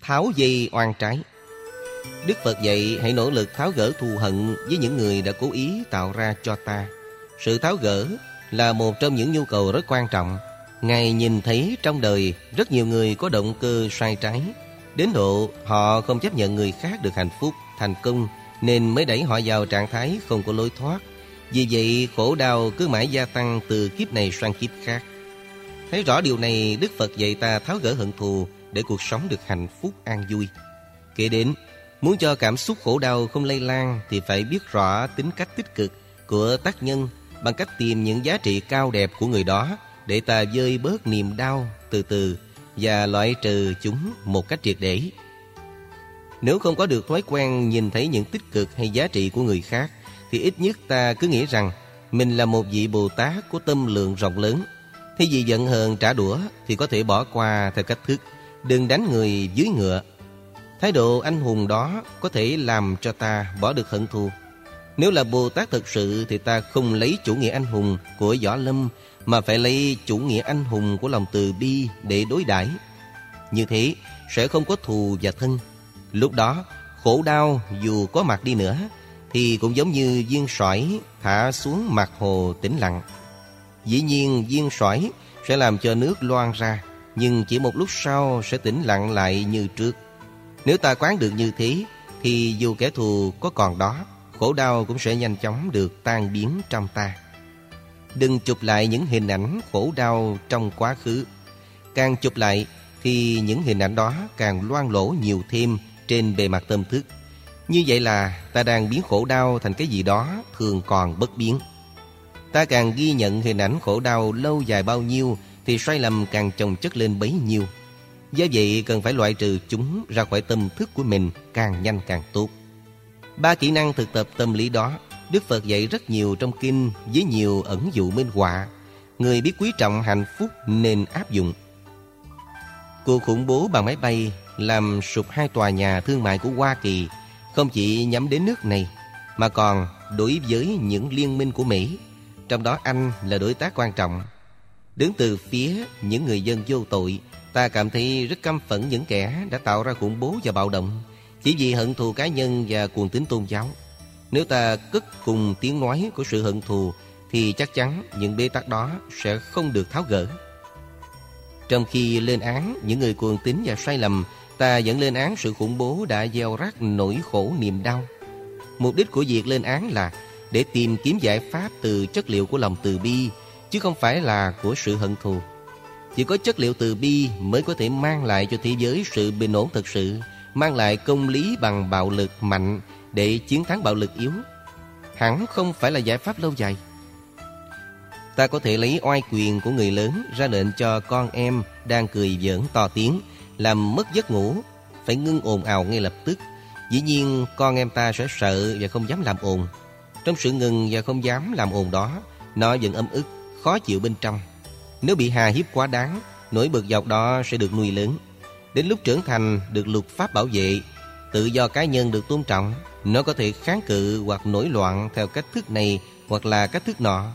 Tháo dây oan trái Đức Phật dạy hãy nỗ lực tháo gỡ thù hận với những người đã cố ý tạo ra cho ta. Sự tháo gỡ là một trong những nhu cầu rất quan trọng. Ngài nhìn thấy trong đời rất nhiều người có động cơ sai trái. Đến độ họ không chấp nhận người khác được hạnh phúc, thành công nên mới đẩy họ vào trạng thái không có lối thoát. Vì vậy khổ đau cứ mãi gia tăng từ kiếp này sang kiếp khác. Thấy rõ điều này Đức Phật dạy ta tháo gỡ hận thù để cuộc sống được hạnh phúc an vui. Kể đến, Muốn cho cảm xúc khổ đau không lây lan thì phải biết rõ tính cách tích cực của tác nhân bằng cách tìm những giá trị cao đẹp của người đó để ta vơi bớt niềm đau từ từ và loại trừ chúng một cách triệt để. Nếu không có được thói quen nhìn thấy những tích cực hay giá trị của người khác, thì ít nhất ta cứ nghĩ rằng mình là một vị Bồ Tát có tâm lượng rộng lớn. Thay vì giận hờn trả đũa thì có thể bỏ qua theo cách thức đừng đánh người dưới ngựa Thái độ anh hùng đó có thể làm cho ta bỏ được hận thù. Nếu là Bồ Tát thực sự thì ta không lấy chủ nghĩa anh hùng của Võ Lâm, mà phải lấy chủ nghĩa anh hùng của lòng từ bi để đối đãi. Như thế sẽ không có thù và thân. Lúc đó, khổ đau dù có mặt đi nữa, thì cũng giống như viên sỏi thả xuống mặt hồ tĩnh lặng. Dĩ nhiên, viên sỏi sẽ làm cho nước loan ra nhưng chỉ một lúc sau sẽ tĩnh lặng lại như trước. Nếu ta quán được như thế, Thì dù kẻ thù có còn đó, Khổ đau cũng sẽ nhanh chóng được tan biến trong ta. Đừng chụp lại những hình ảnh khổ đau trong quá khứ. Càng chụp lại, Thì những hình ảnh đó càng loang lỗ nhiều thêm Trên bề mặt tâm thức. Như vậy là ta đang biến khổ đau thành cái gì đó Thường còn bất biến. Ta càng ghi nhận hình ảnh khổ đau lâu dài bao nhiêu thì sai lầm càng chồng chất lên bấy nhiêu Do vậy cần phải loại trừ chúng ra khỏi tâm thức của mình càng nhanh càng tốt. Ba kỹ năng thực tập tâm lý đó Đức Phật dạy rất nhiều trong kinh với nhiều ẩn dụ minh họa. Người biết quý trọng hạnh phúc nên áp dụng. Cuộc khủng bố bằng máy bay làm sụp hai tòa nhà thương mại của Hoa Kỳ không chỉ nhắm đến nước này mà còn đối với những liên minh của Mỹ, trong đó Anh là đối tác quan trọng. Đứng từ phía những người dân vô tội, Ta cảm thấy rất căm phẫn những kẻ đã tạo ra khủng bố và bạo động. Chỉ vì hận thù cá nhân và cuồng tín tôn giáo. Nếu ta cất cùng tiếng nói của sự hận thù, Thì chắc chắn những bế tắc đó sẽ không được tháo gỡ. Trong khi lên án những người cuồng tín và sai lầm, Ta vẫn lên án sự khủng bố đã gieo rắc nỗi khổ niềm đau. Mục đích của việc lên án là để tìm kiếm giải pháp từ chất liệu của lòng từ bi Chứ không phải là của sự hận thù chỉ có chất liệu từ bi mới có thể mang lại cho thế giới sự bình ổn thực sự, mang lại công lý bằng bạo lực mạnh để chiến thắng bạo lực yếu. Hẳn không phải là giải pháp lâu dài. Ta có thể lấy oai quyền của người lớn ra lệnh cho con em đang cười giỡn to tiếng, làm mất giấc ngủ, phải ngưng ồn ào ngay lập tức. Dĩ nhiên con em ta sẽ sợ và không dám làm ồn. Trong sự ngừng và không dám làm ồn đó, nó vẫn âm ức, khó chịu bên trong. Nếu bị hà hiếp quá đáng, nỗi bực dọc đó sẽ được nuôi lớn. Đến lúc trưởng thành được luật pháp bảo vệ, tự do cá nhân được tôn trọng, nó có thể kháng cự hoặc nổi loạn theo cách thức này hoặc là cách thức nọ.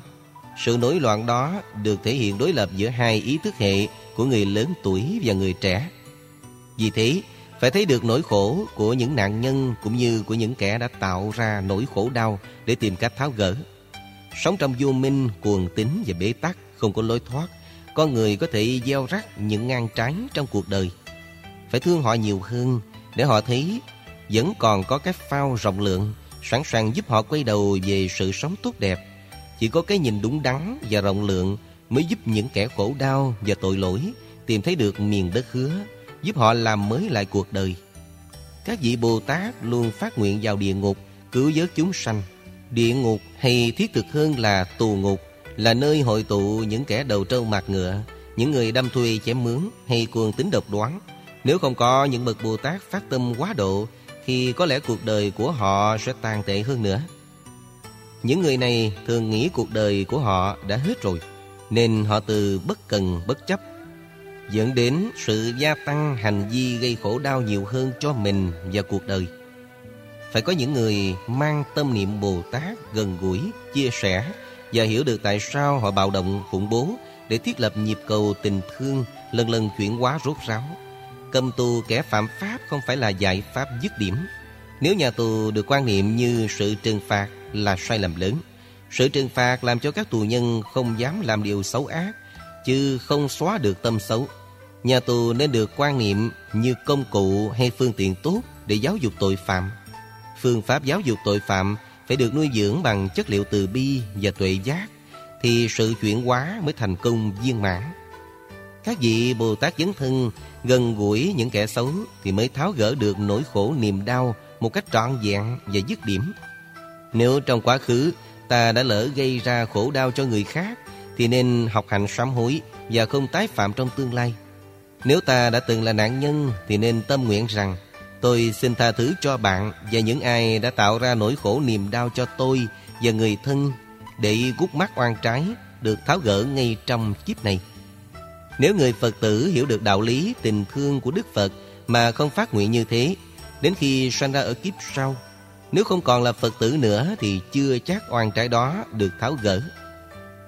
Sự nổi loạn đó được thể hiện đối lập giữa hai ý thức hệ của người lớn tuổi và người trẻ. Vì thế, phải thấy được nỗi khổ của những nạn nhân cũng như của những kẻ đã tạo ra nỗi khổ đau để tìm cách tháo gỡ. Sống trong vô minh, cuồng tín và bế tắc không có lối thoát, con người có thể gieo rắc những ngang trái trong cuộc đời. Phải thương họ nhiều hơn để họ thấy vẫn còn có cái phao rộng lượng sẵn sàng giúp họ quay đầu về sự sống tốt đẹp. Chỉ có cái nhìn đúng đắn và rộng lượng mới giúp những kẻ khổ đau và tội lỗi tìm thấy được miền đất hứa, giúp họ làm mới lại cuộc đời. Các vị Bồ Tát luôn phát nguyện vào địa ngục cứu giới chúng sanh. Địa ngục hay thiết thực hơn là tù ngục là nơi hội tụ những kẻ đầu trâu mặt ngựa, những người đâm thuê chém mướn hay cuồng tính độc đoán. Nếu không có những bậc Bồ Tát phát tâm quá độ, thì có lẽ cuộc đời của họ sẽ tàn tệ hơn nữa. Những người này thường nghĩ cuộc đời của họ đã hết rồi, nên họ từ bất cần bất chấp, dẫn đến sự gia tăng hành vi gây khổ đau nhiều hơn cho mình và cuộc đời. Phải có những người mang tâm niệm Bồ Tát gần gũi, chia sẻ và hiểu được tại sao họ bạo động khủng bố để thiết lập nhịp cầu tình thương lần lần chuyển hóa rốt ráo. cầm tù kẻ phạm pháp không phải là giải pháp dứt điểm. Nếu nhà tù được quan niệm như sự trừng phạt là sai lầm lớn. Sự trừng phạt làm cho các tù nhân không dám làm điều xấu ác, chứ không xóa được tâm xấu. Nhà tù nên được quan niệm như công cụ hay phương tiện tốt để giáo dục tội phạm. Phương pháp giáo dục tội phạm phải được nuôi dưỡng bằng chất liệu từ bi và tuệ giác, thì sự chuyển hóa mới thành công viên mãn. Các vị Bồ Tát dấn thân gần gũi những kẻ xấu thì mới tháo gỡ được nỗi khổ niềm đau một cách trọn vẹn và dứt điểm. Nếu trong quá khứ ta đã lỡ gây ra khổ đau cho người khác thì nên học hành sám hối và không tái phạm trong tương lai. Nếu ta đã từng là nạn nhân thì nên tâm nguyện rằng tôi xin tha thứ cho bạn và những ai đã tạo ra nỗi khổ niềm đau cho tôi và người thân để gút mắt oan trái được tháo gỡ ngay trong kiếp này. Nếu người Phật tử hiểu được đạo lý tình thương của Đức Phật mà không phát nguyện như thế, đến khi sanh ra ở kiếp sau, nếu không còn là Phật tử nữa thì chưa chắc oan trái đó được tháo gỡ.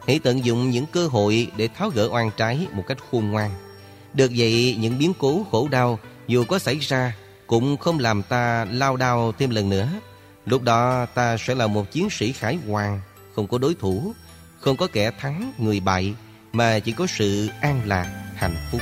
Hãy tận dụng những cơ hội để tháo gỡ oan trái một cách khôn ngoan. Được vậy, những biến cố khổ đau dù có xảy ra cũng không làm ta lao đao thêm lần nữa. Lúc đó ta sẽ là một chiến sĩ khải hoàn, không có đối thủ, không có kẻ thắng, người bại, mà chỉ có sự an lạc, hạnh phúc.